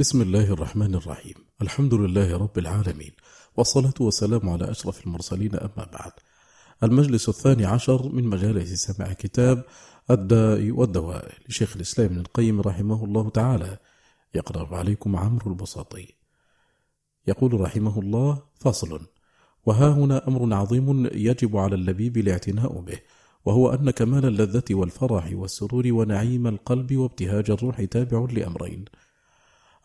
بسم الله الرحمن الرحيم الحمد لله رب العالمين والصلاة والسلام على أشرف المرسلين أما بعد المجلس الثاني عشر من مجالس سماع كتاب الداء والدواء لشيخ الإسلام ابن القيم رحمه الله تعالى يقرأ عليكم عمرو البساطي يقول رحمه الله فصل وها هنا أمر عظيم يجب على اللبيب الاعتناء به وهو أن كمال اللذة والفرح والسرور ونعيم القلب وابتهاج الروح تابع لأمرين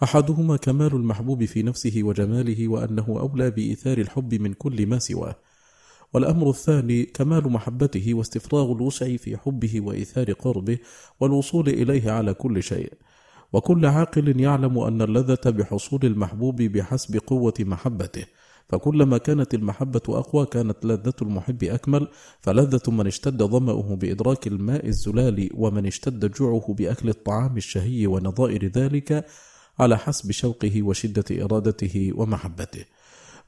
أحدهما كمال المحبوب في نفسه وجماله وأنه أولى بإيثار الحب من كل ما سواه. والأمر الثاني كمال محبته واستفراغ الوسع في حبه وإيثار قربه والوصول إليه على كل شيء. وكل عاقل يعلم أن اللذة بحصول المحبوب بحسب قوة محبته. فكلما كانت المحبة أقوى كانت لذة المحب أكمل. فلذة من اشتد ظمأه بإدراك الماء الزلال ومن اشتد جوعه بأكل الطعام الشهي ونظائر ذلك على حسب شوقه وشدة إرادته ومحبته.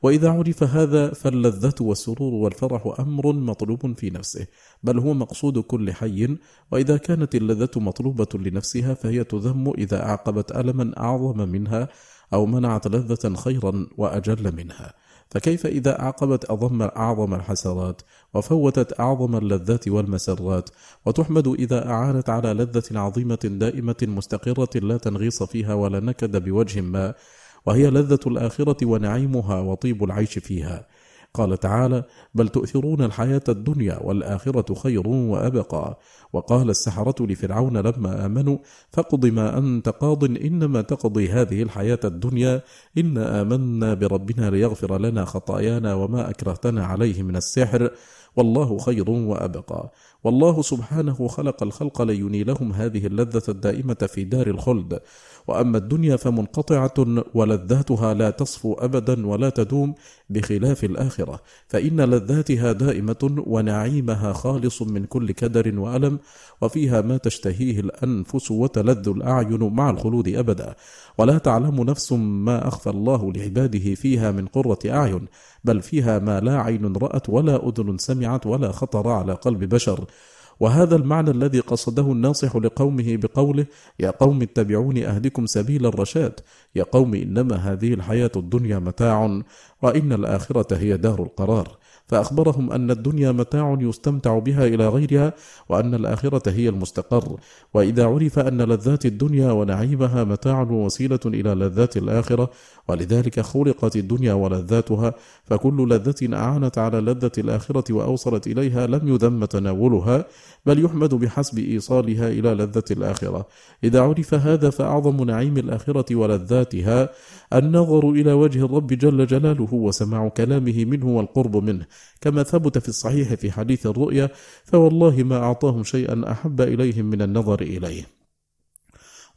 وإذا عرف هذا فاللذة والسرور والفرح أمر مطلوب في نفسه بل هو مقصود كل حي. وإذا كانت اللذة مطلوبة لنفسها فهي تذم إذا أعقبت ألما أعظم منها أو منعت لذة خيرا وأجل منها. فكيف إذا أعقبت أضم أعظم الحسرات وفوتت أعظم اللذات والمسرات وتحمد إذا أعانت على لذة عظيمة دائمة مستقرة لا تنغيص فيها ولا نكد بوجه ما وهي لذة الآخرة ونعيمها وطيب العيش فيها. قال تعالى بل تؤثرون الحياة الدنيا والآخرة خير وأبقى. وقال السحرة لفرعون لما آمنوا فاقض ما أنت قاض إنما تقضي هذه الحياة الدنيا. إنا آمنا بربنا ليغفر لنا خطايانا وما أكرهتنا عليه من السحر. والله خير وأبقى. والله سبحانه خلق الخلق لينيلهم هذه اللذة الدائمة في دار الخلد. وأما الدنيا فمنقطعة ولذاتها لا تصفو أبدا ولا تدوم بخلاف الآخرة فإن لذاتها دائمة ونعيمها خالص من كل كدر وألم وفيها ما تشتهيه الأنفس وتلذ الأعين مع الخلود أبدا. ولا تعلم نفس ما أخفى الله لعباده فيها من قرة أعين بل فيها ما لا عين رأت ولا أذن سمعت ولا خطر على قلب بشر. وهذا المعنى الذي قصده الناصح لقومه بقوله يا قوم اتبعون أهدكم سبيل الرشاد. يا قوم إنما هذه الحياة الدنيا متاع وإن الآخرة هي دار القرار. فأخبرهم أن الدنيا متاع يستمتع بها إلى غيرها وأن الآخرة هي المستقر. وإذا عرف أن لذات الدنيا ونعيمها متاع ووسيلة إلى لذات الآخرة ولذلك خلقت الدنيا ولذاتها فكل لذة أعانت على لذة الآخرة وأوصلت إليها لم يذم تناولها بل يحمد بحسب إيصالها إلى لذة الآخرة. إذا عرف هذا فأعظم نعيم الآخرة ولذاتها النظر إلى وجه الرب جل جلاله وسماع كلامه منه والقرب منه. كما ثبت في الصحيح في حديث الرؤيا فوالله ما أعطاهم شيئا أحب إليهم من النظر إليه.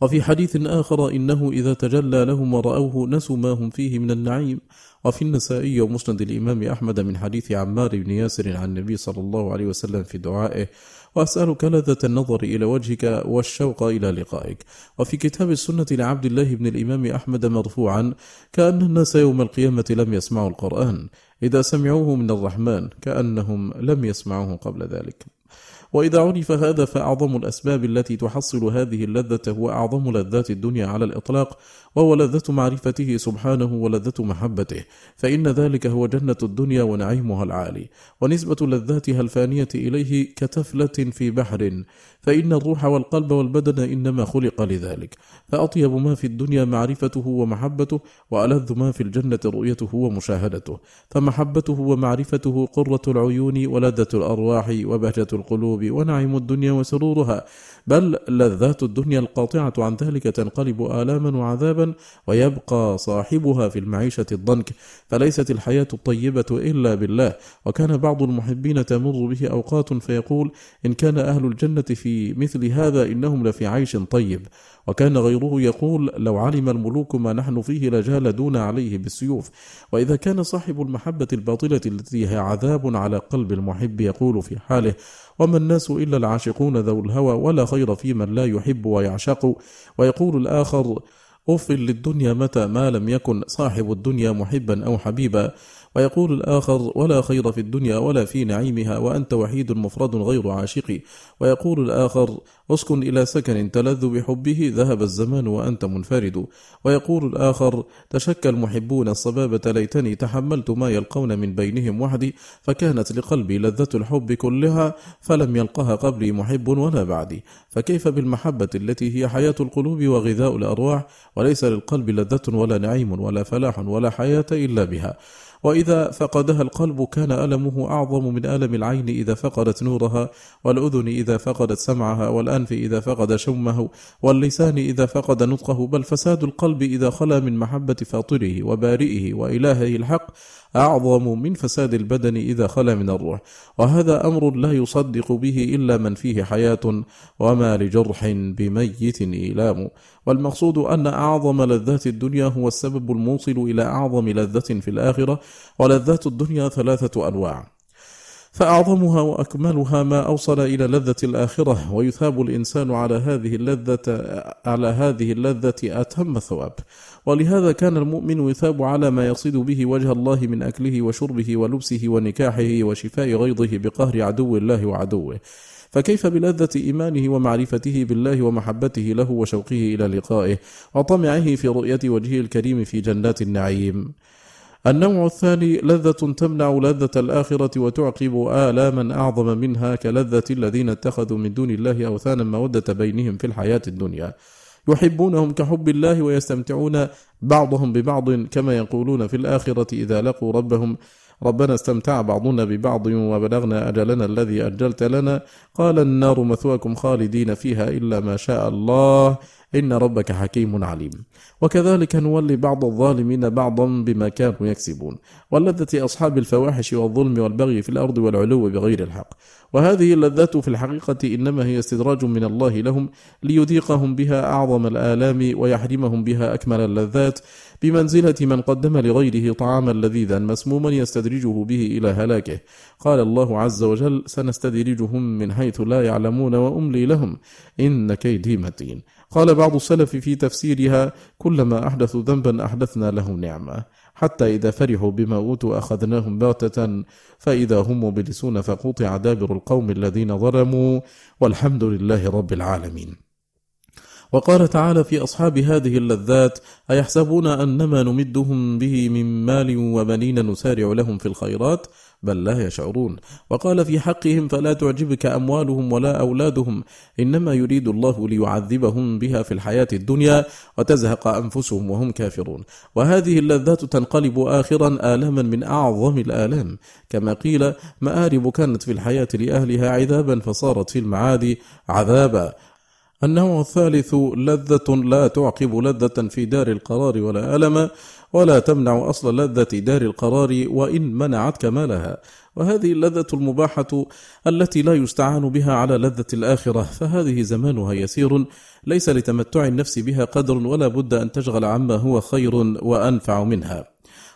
وفي حديث آخر إنه إذا تجلى لهم ورأوه نسوا ما هم فيه من النعيم. وفي النسائي ومسند الإمام أحمد من حديث عمار بن ياسر عن النبي صلى الله عليه وسلم في دعائه وأسألك لذة النظر إلى وجهك والشوق إلى لقائك. وفي كتاب السنة لعبد الله بن الإمام أحمد مرفوعا كأن الناس يوم القيامة لم يسمعوا القرآن. إذا سمعوه من الرحمن كأنهم لم يسمعوه قبل ذلك. وإذا عرف هذا فأعظم الأسباب التي تحصل هذه اللذة هو أعظم لذات الدنيا على الإطلاق وهو لذة معرفته سبحانه ولذة محبته فإن ذلك هو جنة الدنيا ونعيمها العالي ونسبة لذاتها الفانية إليه كتفلة في بحر فإن الروح والقلب والبدن إنما خلق لذلك فأطيب ما في الدنيا معرفته ومحبته وألذ ما في الجنة رؤيته ومشاهدته فمحبته ومعرفته قرة العيون ولذة الأرواح وبهجة القلوب ونعيم الدنيا وسرورها بل لذات الدنيا القاطعة عن ذلك تنقلب آلاما وعذابا ويبقى صاحبها في المعيشة الضنك فليست الحياة الطيبة إلا بالله. وكان بعض المحبين تمر به أوقات فيقول إن كان أهل الجنة في مثل هذا إنهم لفي عيش طيب. وكان غيره يقول لو علم الملوك ما نحن فيه لجالدون عليه بالسيوف. وإذا كان صاحب المحبة الباطلة التي هي عذاب على قلب المحب يقول في حاله وما الناس إلا العاشقون ذو الهوى ولا خير في من لا يحب ويعشق. ويقول الآخر أف للدنيا متى ما لم يكن صاحب الدنيا محبا أو حبيبا. ويقول الآخر ولا خير في الدنيا ولا في نعيمها وأنت وحيد مفرد غير عاشق. ويقول الآخر اسكن إلى سكن تلذ بحبه ذهب الزمان وأنت منفرد. ويقول الآخر تشكى المحبون الصبابة ليتني تحملت ما يلقون من بينهم وحدي فكانت لقلبي لذة الحب كلها فلم يلقها قبلي محب ولا بعدي. فكيف بالمحبة التي هي حياة القلوب وغذاء الأرواح وليس للقلب لذة ولا نعيم ولا فلاح ولا حياة إلا بها. وإذا فقدها القلب كان ألمه أعظم من ألم العين إذا فقدت نورها والأذن إذا فقدت سمعها والأنف إذا فقد شمه واللسان إذا فقد نطقه بل فساد القلب إذا خلا من محبة فاطره وبارئه وإلهه الحق أعظم من فساد البدن إذا خلا من الروح. وهذا أمر لا يصدق به إلا من فيه حياة وما لجرح بميت إيلام. والمقصود أن أعظم لذات الدنيا هو السبب الموصل إلى أعظم لذة في الآخرة ولذات الدنيا ثلاثة أنواع. فأعظمها وأكملها ما أوصل إلى لذة الآخرة ويثاب الإنسان على هذه اللذة على هذه اللذة أتم ثواب ولهذا كان المؤمن يثاب على ما يصيد به وجه الله من أكله وشربه ولبسه ونكاحه وشفاء غيظه بقهر عدو الله وعدوه. فكيف بلذة إيمانه ومعرفته بالله ومحبته له وشوقه إلى لقائه وطمعه في رؤية وجهه الكريم في جنات النعيم؟ النوع الثاني لذة تمنع لذة الآخرة وتعقب آلاما أعظم منها كلذة الذين اتخذوا من دون الله أوثانا مودة بينهم في الحياة الدنيا. يحبونهم كحب الله ويستمتعون بعضهم ببعض كما يقولون في الآخرة إذا لقوا ربهم. ربنا استمتع بعضنا ببعض وبلغنا أجلنا الذي أجلت لنا. قال النار مثواكم خالدين فيها إلا ما شاء الله. إن ربك حكيم عليم. وكذلك نولي بعض الظالمين بعضا بما كانوا يكسبون. واللذة أصحاب الفواحش والظلم والبغي في الأرض والعلو بغير الحق. وهذه اللذات في الحقيقة إنما هي استدراج من الله لهم ليذيقهم بها أعظم الآلام ويحرمهم بها أكمل اللذات. بمنزلة من قدم لغيره طعاما لذيذا مسموما يستدرجه به إلى هلاكه. قال الله عز وجل سنستدرجهم من حيث لا يعلمون وأملي لهم. إن كيدي متين. قال بعض السلف في تفسيرها كلما أحدثوا ذنبا أحدثنا له نعمة حتى إذا فرحوا بما أوتوا أخذناهم بغتة فإذا هم مبلسون فقطع دابر القوم الذين ظلموا والحمد لله رب العالمين. وقال تعالى في أصحاب هذه اللذات أيحسبون أنما نمدهم به من مال وبنين نسارع لهم في الخيرات بل لا يشعرون. وقال في حقهم فلا تعجبك أموالهم ولا أولادهم إنما يريد الله ليعذبهم بها في الحياة الدنيا وتزهق أنفسهم وهم كافرون. وهذه اللذات تنقلب آخرا آلاما من أعظم الآلام. كما قيل مآرب كانت في الحياة لأهلها عذابا فصارت في المعاد عذابا. النوع الثالث لذة لا تعقب لذة في دار القرار ولا ألم ولا تمنع أصل لذة دار القرار وإن منعت كمالها. وهذه اللذة المباحة التي لا يستعان بها على لذة الآخرة فهذه زمانها يسير ليس لتمتع النفس بها قدر ولا بد أن تشغل عما هو خير وأنفع منها.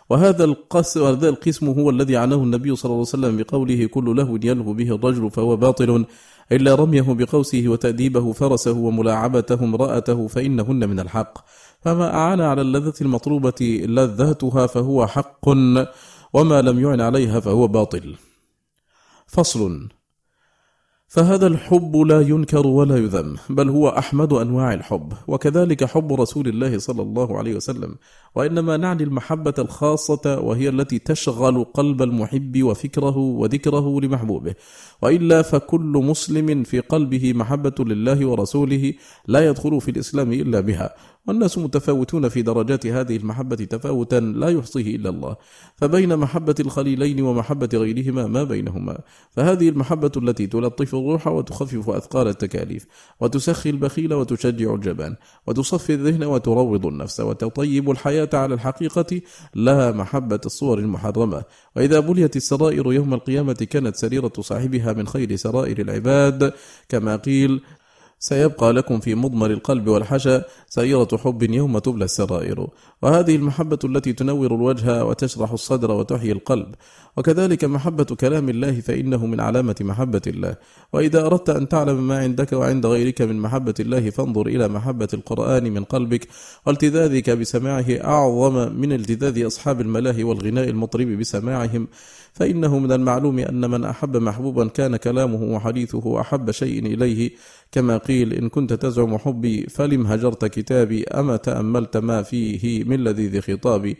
وهذا القسم القسم هو الذي عناه النبي صلى الله عليه وسلم بقوله كل له يلهو به الرجل فهو باطل. إلا رميه بقوسه وتأديبه فرسه وملاعبته امرأته فإنهن من الحق. فما أعان على اللذة المطلوبة لذاتها فهو حق وما لم يعن عليها فهو باطل. فصل. فهذا الحب لا ينكر ولا يذم بل هو أحمد أنواع الحب وكذلك حب رسول الله صلى الله عليه وسلم وإنما نعني المحبة الخاصة وهي التي تشغل قلب المحب وفكره وذكره لمحبوبه وإلا فكل مسلم في قلبه محبة لله ورسوله لا يدخل في الإسلام إلا بها والناس متفاوتون في درجات هذه المحبة تفاوتا لا يحصيه إلا الله. فبين محبة الخليلين ومحبة غيرهما ما بينهما. فهذه المحبة التي تلطف الروح وتخفف أثقال التكاليف وتسخي البخيل وتشجع الجبان وتصفي الذهن وتروض النفس وتطيب الحياة على الحقيقة لها محبة الصور المحرمة. وإذا بليت السرائر يوم القيامة كانت سريرة صاحبها من خير سرائر العباد كما قيل سيبقى لكم في مضمر القلب والحشا سيرة حب يوم تبلى السرائر. وهذه المحبة التي تنور الوجه وتشرح الصدر وتحيي القلب. وكذلك محبة كلام الله فإنه من علامة محبة الله. وإذا أردت أن تعلم ما عندك وعند غيرك من محبة الله فانظر إلى محبة القرآن من قلبك. والتذاذك بسماعه أعظم من التذاذ أصحاب الملاهي والغناء المطرب بسماعهم. فإنه من المعلوم أن من أحب محبوبا كان كلامه وحديثه أحب شيء إليه كما قيل إن كنت تزعم حبي فلم هجرت كتابي أما تأملت ما فيه من لذيذ خطابي.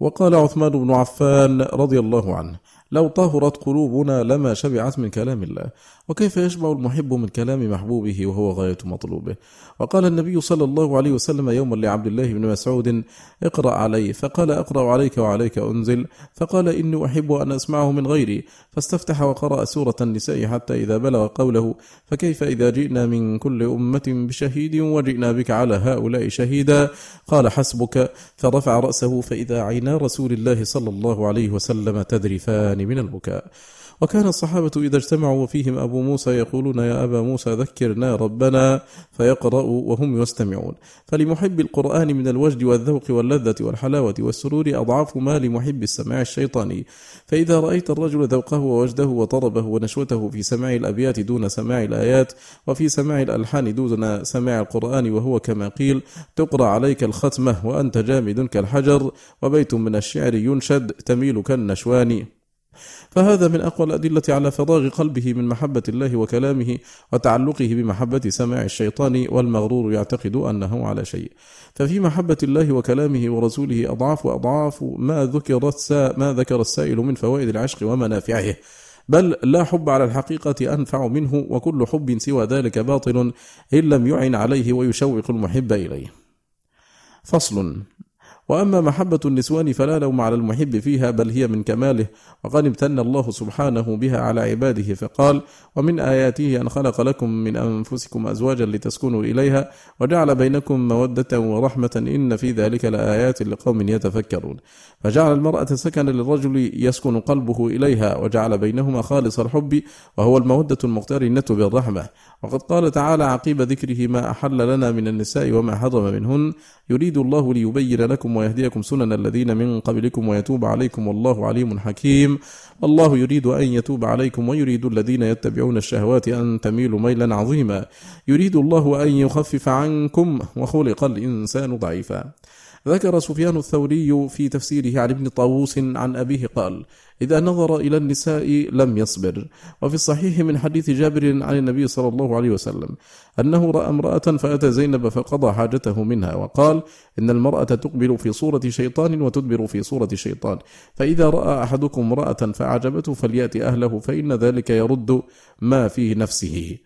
وقال عثمان بن عفان رضي الله عنه لو طهرت قلوبنا لما شبعت من كلام الله. وكيف يشبع المحب من كلام محبوبه وهو غاية مطلوبه؟ وقال النبي صلى الله عليه وسلم يوما لعبد الله بن مسعود اقرأ علي. فقال أقرأ عليك وعليك أنزل. فقال إني أحب أن أسمعه من غيري. فاستفتح وقرأ سورة النساء حتى إذا بلغ قوله فكيف إذا جئنا من كل أمة بشهيد وجئنا بك على هؤلاء شهيدا؟ قال حسبك. فرفع رأسه فإذا عينا رسول الله صلى الله عليه وسلم تذرفان من البكاء. وكان الصحابة إذا اجتمعوا وفيهم أبو موسى يقولون يا أبا موسى ذكرنا ربنا فيقرأوا وهم يستمعون. فلمحب القرآن من الوجد والذوق واللذة والحلاوة والسرور أضعاف ما لمحب السماع الشيطاني. فإذا رأيت الرجل ذوقه ووجده وطربه ونشوته في سماع الأبيات دون سماع الآيات وفي سماع الألحان دون سماع القرآن وهو كما قيل تقرأ عليك الختمة وأنت جامد كالحجر وبيت من الشعر ينشد تميل كالنشوان. فهذا من أقوى الأدلة على فراغ قلبه من محبة الله وكلامه وتعلقه بمحبة سماع الشيطان والمغرور يعتقد أنه على شيء. ففي محبة الله وكلامه ورسوله أضعاف وأضعاف ما ذكر ما ذكر السائل من فوائد العشق ومنافعه. بل لا حب على الحقيقة أنفع منه وكل حب سوى ذلك باطل إن لم يعن عليه ويشوق المحب إليه. فصل. وأما محبة النسوان فلا لوم على المحب فيها بل هي من كماله. وقد امتن الله سبحانه بها على عباده فقال ومن آياته أن خلق لكم من أنفسكم أزواجا لتسكنوا إليها وجعل بينكم مودة ورحمة إن في ذلك لآيات لقوم يتفكرون. فجعل المرأة سكنا للرجل يسكن قلبه إليها وجعل بينهما خالص الحب وهو المودة المقترنة بالرحمة. وقد قال تعالى عقيب ذكره ما أحل لنا من النساء وما حرم منهن يريد الله ليبين لكم ويهديكم سنن الذين من قبلكم ويتوب عليكم والله عليم حكيم. الله يريد أن يتوب عليكم ويريد الذين يتبعون الشهوات أن تميلوا ميلا عظيما. يريد الله أن يخفف عنكم وخلق الإنسان ضعيفا. ذكر سفيان الثوري في تفسيره عن ابن طاووس عن أبيه قال إذا نظر إلى النساء لم يصبر. وفي الصحيح من حديث جابر عن النبي صلى الله عليه وسلم أنه رأى امرأة فأتى زينب فقضى حاجته منها وقال إن المرأة تقبل في صورة شيطان وتدبر في صورة شيطان. فإذا رأى أحدكم امرأة فأعجبته فليأتي أهله فإن ذلك يرد ما في نفسه.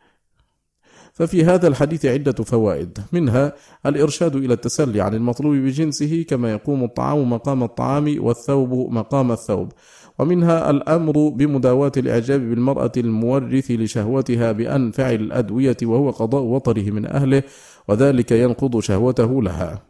ففي هذا الحديث عدة فوائد. منها الإرشاد إلى التسلي عن المطلوب بجنسه كما يقوم الطعام مقام الطعام والثوب مقام الثوب. ومنها الأمر بمداواة الإعجاب بالمرأة المورث لشهوتها بأنفع الأدوية وهو قضاء وطره من أهله وذلك ينقض شهوته لها.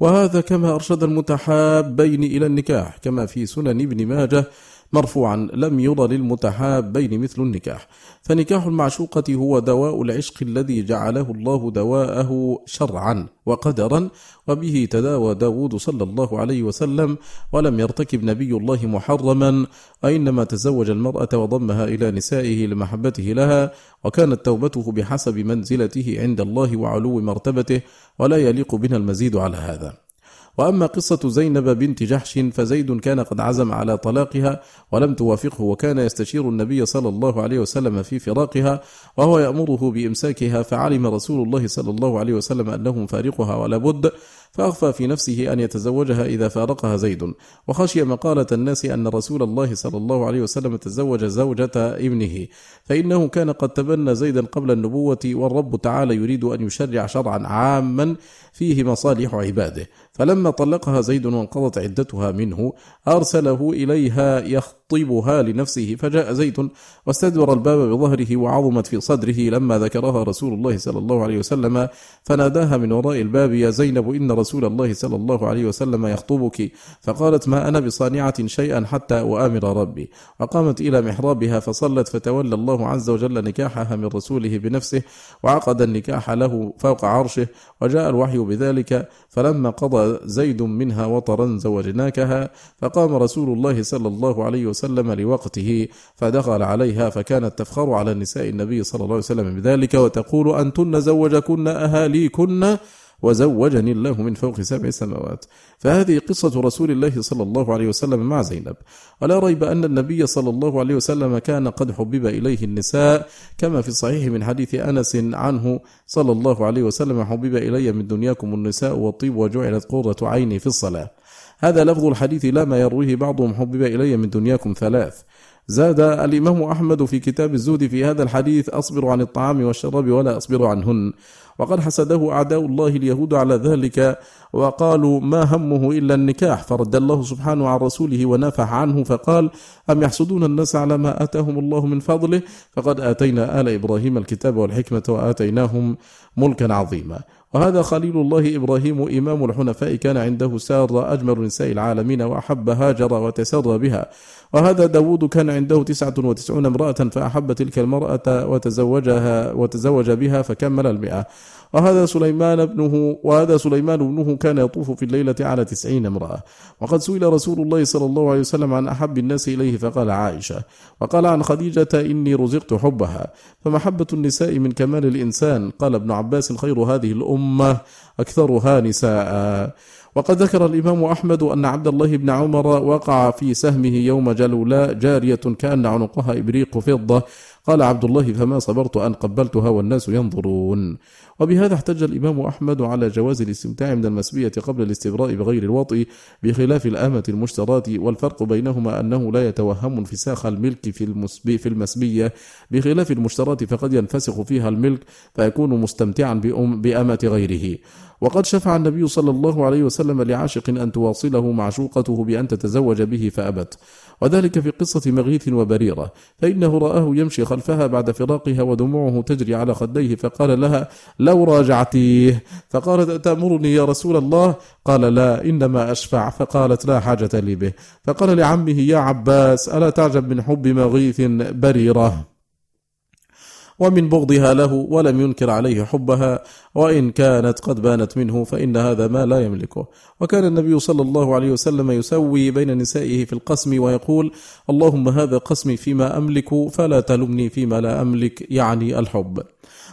وهذا كما أرشد المتحابين إلى النكاح كما في سنن ابن ماجه مرفوعا لم ير للمتحابين مثل النكاح. فنكاح المعشوقة هو دواء العشق الذي جعله الله دواءه شرعا وقدرا وبه تداوى داود صلى الله عليه وسلم ولم يرتكب نبي الله محرما وإنما تزوج المرأة وضمها إلى نسائه لمحبته لها وكانت توبته بحسب منزلته عند الله وعلو مرتبته ولا يليق بنا المزيد على هذا. وأما قصة زينب بنت جحش فزيد كان قد عزم على طلاقها ولم توافقه وكان يستشير النبي صلى الله عليه وسلم في فراقها وهو يأمره بإمساكها فعلم رسول الله صلى الله عليه وسلم أنه مفارقها ولا بد فأخفى في نفسه أن يتزوجها إذا فارقها زيد. وخشي مقالة الناس أن رسول الله صلى الله عليه وسلم تزوج زوجة ابنه فإنه كان قد تبنى زيدا قبل النبوة والرب تعالى يريد أن يشرع شرعا عاما فيه مصالح عباده. فلما طلقها زيد وانقضت عدتها منه أرسله إليها يخط يخطبها لنفسه فجاء زيد واستدبر الباب بظهره وعظمت في صدره لما ذكرها رسول الله صلى الله عليه وسلم فناداها من وراء الباب يا زينب إن رسول الله صلى الله عليه وسلم يخطبك. فقالت ما أنا بصانعة شيئا حتى أؤامر ربي. وقامت إلى محرابها فصلت فتولى الله عز وجل نكاحها من رسوله بنفسه وعقد النكاح له فوق عرشه وجاء الوحي بذلك فلما قضى زيد منها وطرا زوجناكها فقام رسول الله صلى الله عليه وسلم لوقته فدخل عليها فكانت تفخر على نساء النبي صلى الله عليه وسلم بذلك وتقول أنتن زوجكن أهاليكن وزوجني الله من فوق سبع سماوات. فهذه قصة رسول الله صلى الله عليه وسلم مع زينب. ولا ريب أن النبي صلى الله عليه وسلم كان قد حبب إليه النساء كما في الصحيح من حديث أنس عنه صلى الله عليه وسلم حبب إلي من دنياكم النساء والطيب وجعلت قرة عيني في الصلاة. هذا لفظ الحديث لا ما يرويه بعضهم. حبب إلي من دنياكم ثلاث. زاد الإمام أحمد في كتاب الزهد في هذا الحديث أصبر عن الطعام والشراب ولا أصبر عنهن. وقد حسده أعداء الله اليهود على ذلك وقالوا ما همه إلا النكاح. فرد الله سبحانه عن رسوله ونافح عنه فقال أم يحسدون الناس على ما آتاهم الله من فضله؟ فقد آتينا آل إبراهيم الكتاب والحكمة وآتيناهم ملكا عظيما. وهذا خليل الله إبراهيم إمام الحنفاء كان عنده سارة أجمل نساء العالمين وأحب هاجر وتسرى بها. وهذا داود كان عنده تسعة وتسعون امرأة فأحب تلك المرأة وتزوجها وتزوج بها فكمل المئة. وهذا سليمان ابنه وهذا سليمان ابنه كان يطوف في الليلة على تسعين امرأة. وقد سئل رسول الله صلى الله عليه وسلم عن أحب الناس إليه فقال عائشة وقال عن خديجة إني رزقت حبها. فمحبة النساء من كمال الإنسان. قال ابن عباس خير هذه الأمة أكثرها نساء. وقد ذكر الإمام أحمد أن عبد الله بن عمر وقع في سهمه يوم جلولاء جارية كأن عنقها إبريق فضة قال عبد الله فما صبرت أن قبلتها والناس ينظرون. وبهذا احتج الإمام أحمد على جواز الاستمتاع من المسبية قبل الاستبراء بغير الوطء بخلاف الآمة المشتراة والفرق بينهما أنه لا يتوهم انفساخ الملك في, المسبي في المسبية بخلاف المشتراة فقد ينفسخ فيها الملك فيكون مستمتعا بأمة غيره. وقد شفع النبي صلى الله عليه وسلم لعاشق أن تواصله معشوقته بأن تتزوج به فأبت. وذلك في قصة مغيث وبريرة فإنه رآه يمشي خلفها بعد فراقها ودموعه تجري على خديه فقال لها لو راجعتيه فقالت أتأمرني يا رسول الله؟ قال لا إنما أشفع فقالت لا حاجة لي به فقال لعمه يا عباس ألا تعجب من حب مغيث بريرة؟ ومن بغضها له ولم ينكر عليه حبها وإن كانت قد بانت منه فإن هذا ما لا يملكه. وكان النبي صلى الله عليه وسلم يسوي بين نسائه في القسم ويقول اللهم هذا قسمي فيما أملك فلا تلمني فيما لا أملك. يعني الحب.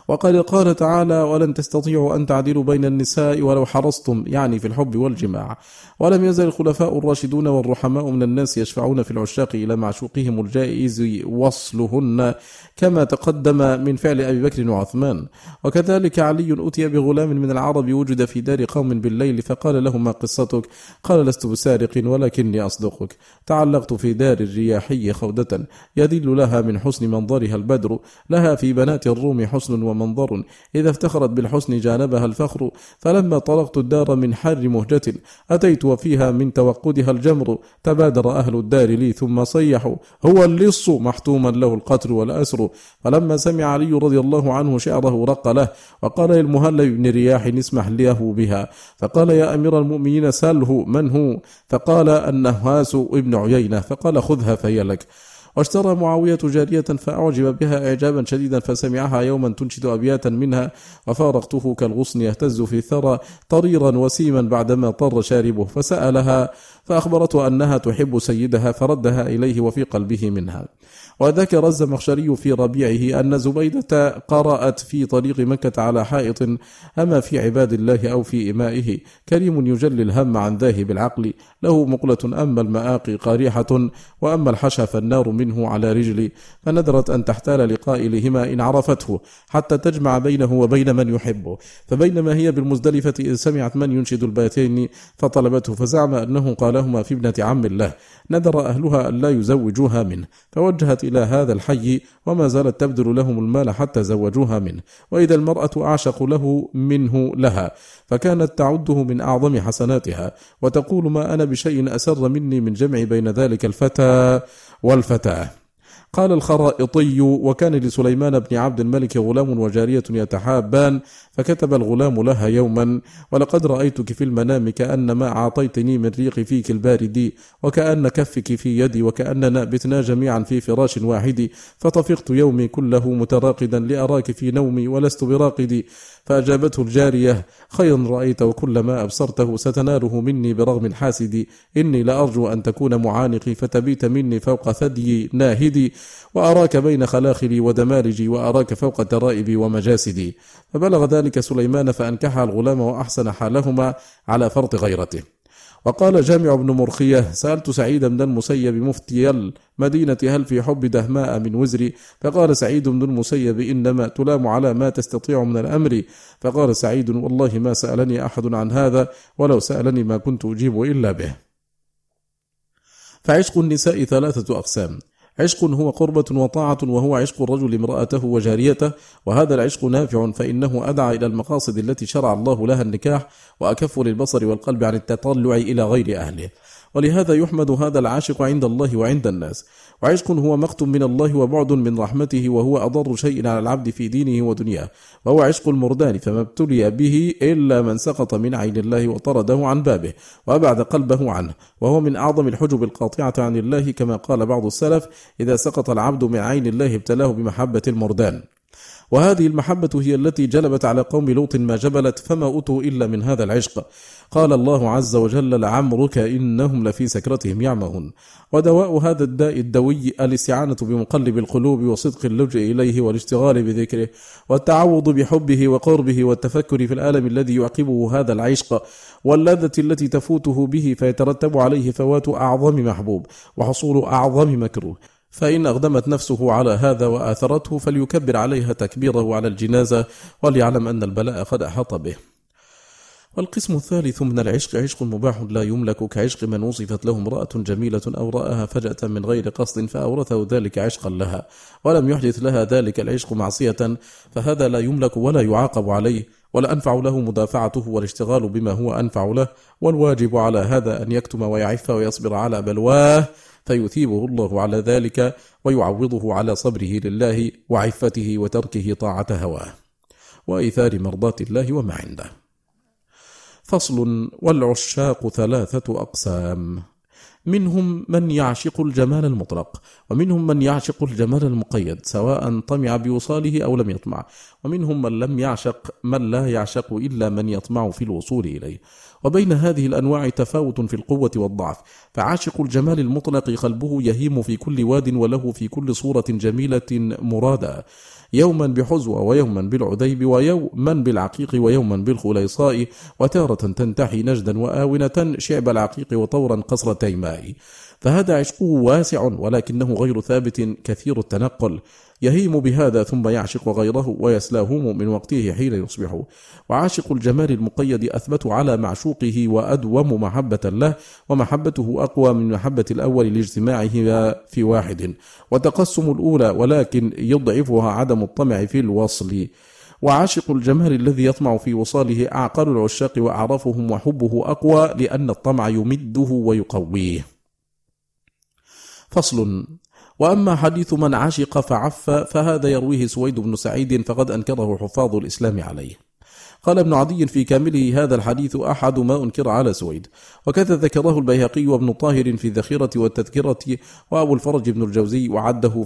وقد قال تعالى ولن تستطيعوا أن تعدلوا بين النساء ولو حرصتم يعني في الحب والجماع. ولم يزل الخلفاء الراشدون والرحماء من الناس يشفعون في العشاق إلى معشوقهم الجائز وصلهن كما تقدم من فعل أبي بكر وعثمان. وكذلك علي أتي بغلام من العرب وجد في دار قوم بالليل فقال له ما قصتك؟ قال لست بسارق ولكني أصدقك. تعلقت في دار الرياحي خودة يدل لها من حسن منظرها البدر. لها في بنات الروم حسن ومنظر إذا افتخرت بالحسن جانبها الفخر فلما طلقت الدار من حر مهجة أتيت وفيها من توقدها الجمر. تبادر أهل الدار لي ثم صيحوا هو اللص محتوما له القتل والأسر. فلما سمع علي رضي الله عنه شعره رق له وقال للمهلب بن رياح اسمح له بها. فقال يا أمير المؤمنين سله من هو؟ فقال النهاس ابن عيينة. فقال خذها فهي لك. واشترى معاوية جارية فأعجب بها إعجابا شديدا فسمعها يوما تنشد أبياتا منها وفارقته كالغصن يهتز في الثرى طريرا وسيما بعدما طر شاربه فسألها فأخبرته أنها تحب سيدها فردها إليه وفي قلبه منها. وذكر الزمخشري في ربيعه أن زبيدة قرأت في طريق مكة على حائط أما في عباد الله أو في إمائه. كريم يجلي الهم عن ذاهب العقل. له مقلة أما المآقي قارحة وأما الحشا فالنار منه على رجل. فنذرت أن تحتال لقائلهما إن عرفته حتى تجمع بينه وبين من يحبه. فبينما هي بالمزدلفة إذ سمعت من ينشد البيتين فطلبته فزعم أنه قالهما في ابنة عم الله. نذر أهلها أن لا يزوجوها منه فوجهت إلى هذا الحي وما زالت تبذل لهم المال حتى زوجوها منه وإذا المرأة أعشق له منه لها فكانت تعده من أعظم حسناتها. وتقول ما أنا بشيء أسر مني من جمع بين ذلك الفتى والفتاة. قال الخرائطي وكان لسليمان بن عبد الملك غلام وجارية يتحابان فكتب الغلام لها يوما ولقد رأيتك في المنام كأن ما أعطيتني من ريق فيك البارد وكأن كفك في يدي وكأننا بتنا جميعا في فراش واحد فطفقت يومي كله متراقدا لأراك في نومي ولست براقدي فأجابته الجارية خيرا رأيت وكل ما أبصرته ستناله مني برغم الحاسد إني لأرجو أن تكون معانقي فتبيت مني فوق ثدي ناهدي وأراك بين خلاخلي ودمارجي وأراك فوق ترائبي ومجاسدي. فبلغ ذلك سليمان فأنكح الغلام وأحسن حالهما على فرط غيرته. وقال جامع بن مرخية سألت سعيد بن المسيب مفتي المدينة هل في حب دهماء من وزري؟ فقال سعيد بن المسيب إنما تلام على ما تستطيع من الأمر. فقال سعيد والله ما سألني أحد عن هذا ولو سألني ما كنت أجيب إلا به. فعشق النساء ثلاثة أقسام عشق هو قربة وطاعة وهو عشق الرجل امرأته وجاريته وهذا العشق نافع فإنه أدعى إلى المقاصد التي شرع الله لها النكاح وأكف للبصر والقلب عن التطلع إلى غير أهله. ولهذا يحمد هذا العاشق عند الله وعند الناس. وعشق هو مقت من الله وبعد من رحمته وهو أضر شيء على العبد في دينه ودنياه. وهو عشق المردان فما ابتلي به إلا من سقط من عين الله وطرده عن بابه وأبعد قلبه عنه. وهو من أعظم الحجب القاطعة عن الله كما قال بعض السلف إذا سقط العبد من عين الله ابتلاه بمحبة المردان. وهذه المحبة هي التي جلبت على قوم لوط ما جبلت فما أتوا إلا من هذا العشق. قال الله عز وجل لعمرك إنهم لفي سكرتهم يعمهون ودواء هذا الداء الدوي الإستعانة بمقلب القلوب وصدق اللجئ إليه والاشتغال بذكره والتعوض بحبه وقربه والتفكر في الآلم الذي يعقبه هذا العشق واللذة التي تفوته به فيترتب عليه فوات أعظم محبوب وحصول أعظم مكروه. فإن أقدمت نفسه على هذا وآثرته فليكبر عليها تكبيره على الجنازة وليعلم أن البلاء قد أحاط به. والقسم الثالث من العشق عشق مباح لا يملك كعشق من وصفت له امرأة جميلة أو رآها فجأة من غير قصد فأورثه ذلك عشقا لها ولم يحدث لها ذلك العشق معصية فهذا لا يملك ولا يعاقب عليه ولا أنفع له مدافعته والاشتغال بما هو أنفع له والواجب على هذا أن يكتم ويعف ويصبر على بلواه فيثيبه الله على ذلك ويعوضه على صبره لله وعفته وتركه طاعة هواه. وإيثار مرضاة الله وما عنده. فصل والعشاق ثلاثة أقسام. منهم من يعشق الجمال المطلق ومنهم من يعشق الجمال المقيد سواء طمع بوصاله أو لم يطمع. ومنهم من لم يعشق من لا يعشق إلا من يطمع في الوصول إليه. وبين هذه الأنواع تفاوت في القوة والضعف. فعاشق الجمال المطلق قلبه يهيم في كل واد وله في كل صورة جميلة مرادة يوما بحزوة ويوما بالعذيب ويوما بالعقيق ويوما بالخليصاء وتارة تنتحي نجدا وآونة شعب العقيق وطورا قصر تيماء. فهذا عشقه واسع ولكنه غير ثابت كثير التنقل. يهيم بهذا ثم يعشق غيره ويسلاهم من وقته حين يصبح. وعاشق الجمال المقيد أثبت على معشوقه وأدوم محبة له ومحبته أقوى من محبة الأول لاجتماعه في واحد. وتقسم الأولى ولكن يضعفها عدم الطمع في الوصل. وعاشق الجمال الذي يطمع في وصاله أعقل العشاق وأعرفهم وحبه أقوى لأن الطمع يمده ويقويه. فصل. وأما حديث من عشق فعف فهذا يرويه سويد بن سعيد فقد أنكره حفاظ الإسلام عليه. قال ابن عدي في كامله هذا الحديث أحد ما أنكر على سويد. وكذا ذكره البيهقي وابن طاهر في الذخيرة والتذكرة وأبو الفرج بن الجوزي وعده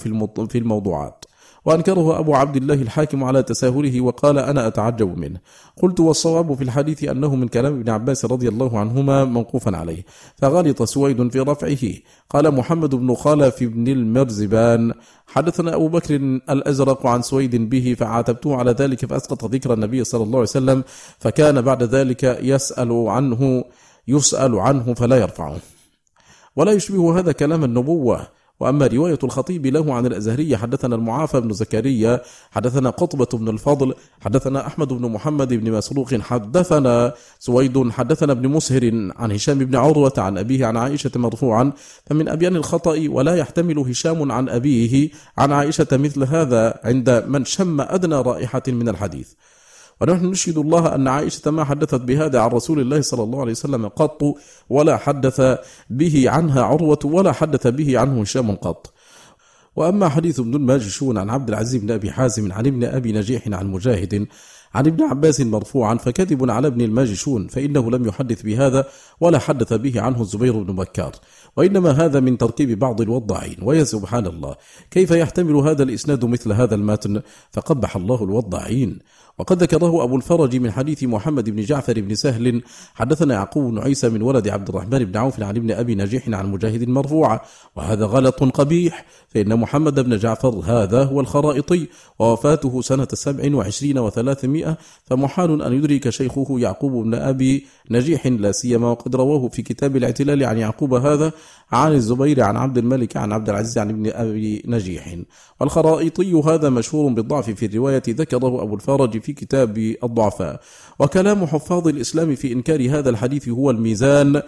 في الموضوعات. وأنكره أبو عبد الله الحاكم على تساهله وقال أنا أتعجب منه. قلت والصواب في الحديث أنه من كلام ابن عباس رضي الله عنهما موقوفا عليه. فغلط سويد في رفعه. قال محمد بن خالف بن المرزبان حدثنا أبو بكر الأزرق عن سويد به فعاتبته على ذلك فأسقط ذكر النبي صلى الله عليه وسلم فكان بعد ذلك يسأل عنه يسأل عنه فلا يرفعه. ولا يشبه هذا كلام النبوة. وأما رواية الخطيب له عن الأزهري حدثنا المعافى بن زكريا حدثنا قطبة بن الفضل حدثنا أحمد بن محمد بن مسروق حدثنا سويد حدثنا ابن مسهر عن هشام بن عروة عن أبيه عن عائشة مرفوعا فمن أبيان الخطأ ولا يحتمل هشام عن أبيه عن عائشة مثل هذا عند من شم أدنى رائحة من الحديث. ونحن نشهد الله أن عائشة ما حدثت بهذا عن رسول الله صلى الله عليه وسلم قط ولا حدث به عنها عروة ولا حدث به عنه هشام قط. وأما حديث ابن الماجشون عن عبد العزيز بن أبي حازم عن ابن أبي نجيح عن مجاهد عن ابن عباس مرفوعا فكذب على ابن الماجشون فإنه لم يحدث بهذا ولا حدث به عنه الزبير بن بكار. وإنما هذا من تركيب بعض الوضاعين ويا سبحان الله كيف يحتمل هذا الإسناد مثل هذا المتن؟ فقبح الله الوضاعين وقد ذكره أبو الفرج من حديث محمد بن جعفر بن سهل حدثنا يعقوب بن عيسى من ولد عبد الرحمن بن عوف عن ابن أبي نجيح عن مجاهد مرفوعة وهذا غلط قبيح فإن محمد بن جعفر هذا هو الخرائطي ووفاته سنة سبع وعشرين وثلاثمائة فمحال أن يدرك شيخه يعقوب بن أبي نجيح لا سيما وقد رواه في كتاب الاعتلال عن يعقوب هذا عن الزبير عن عبد الملك عن عبد العزيز عن ابن أبي نجيح. والخرائطي هذا مشهور بالضعف في الرواية ذكره أبو الفرج في كتاب الضعفاء. وكلام حفاظ الإسلام في إنكار هذا الحديث هو الميزان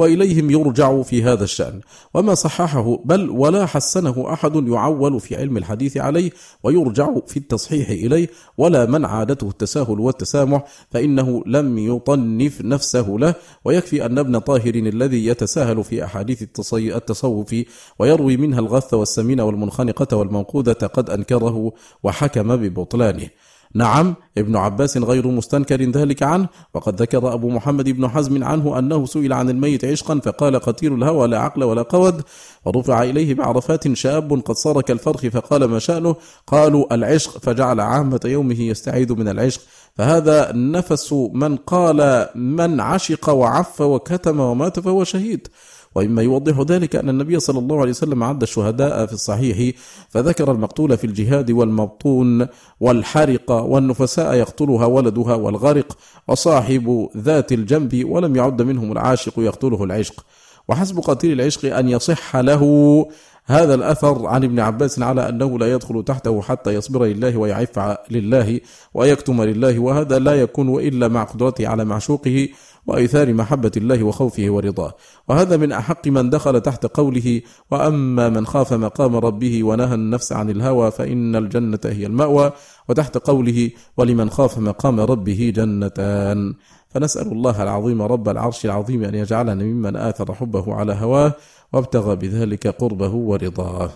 وإليهم يرجع في هذا الشأن. وما صححه بل ولا حسنه أحد يعول في علم الحديث عليه ويرجع في التصحيح إليه ولا من عادته التساهل والتسامح فإنه لم يطنف نفسه له. ويكفي أن ابن طاهر الذي يتساهل في أحاديث التصوف ويروي منها الغث والسمين والمنخنقة والموقودة قد أنكره وحكم ببطلانه. نعم ابن عباس غير مستنكر ذلك عنه وقد ذكر أبو محمد بن حزم عنه أنه سئل عن الميت عشقا فقال قتيل الهوى لا عقل ولا قود ورفع إليه بعرفات شاب قد صار كالفرخ فقال ما شأنه؟ قالوا العشق فجعل عامة يومه يستعيد من العشق. فهذا نفس من قال من عشق وعف وكتم ومات فهو شهيد. ومما يوضح ذلك أن النبي صلى الله عليه وسلم عد الشهداء في الصحيح فذكر المقتول في الجهاد والمبطون والحرق والنفساء يقتلها ولدها والغرق وصاحب ذات الجنب ولم يعد منهم العاشق يقتله العشق. وحسب قتيل العشق أن يصح له هذا الأثر عن ابن عباس على أنه لا يدخل تحته حتى يصبر لله ويعف لله ويكتم لله وهذا لا يكون إلا مع قدرته على معشوقه وإيثار محبة الله وخوفه ورضاه. وهذا من أحق من دخل تحت قوله وأما من خاف مقام ربه ونهى النفس عن الهوى فإن الجنة هي المأوى. وتحت قوله ولمن خاف مقام ربه جنتان. فنسأل الله العظيم رب العرش العظيم أن يجعلنا ممن آثر حبه على هواه وابتغى بذلك قربه ورضاه.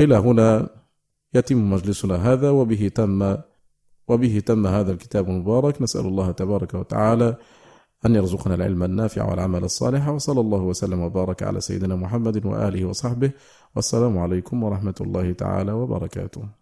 إلى هنا يتم مجلسنا هذا وبه تم وبه تم هذا الكتاب المبارك. نسأل الله تبارك وتعالى أن يرزقنا العلم النافع والعمل الصالح. وصلى الله وسلم وبارك على سيدنا محمد وآله وصحبه. والسلام عليكم ورحمة الله تعالى وبركاته.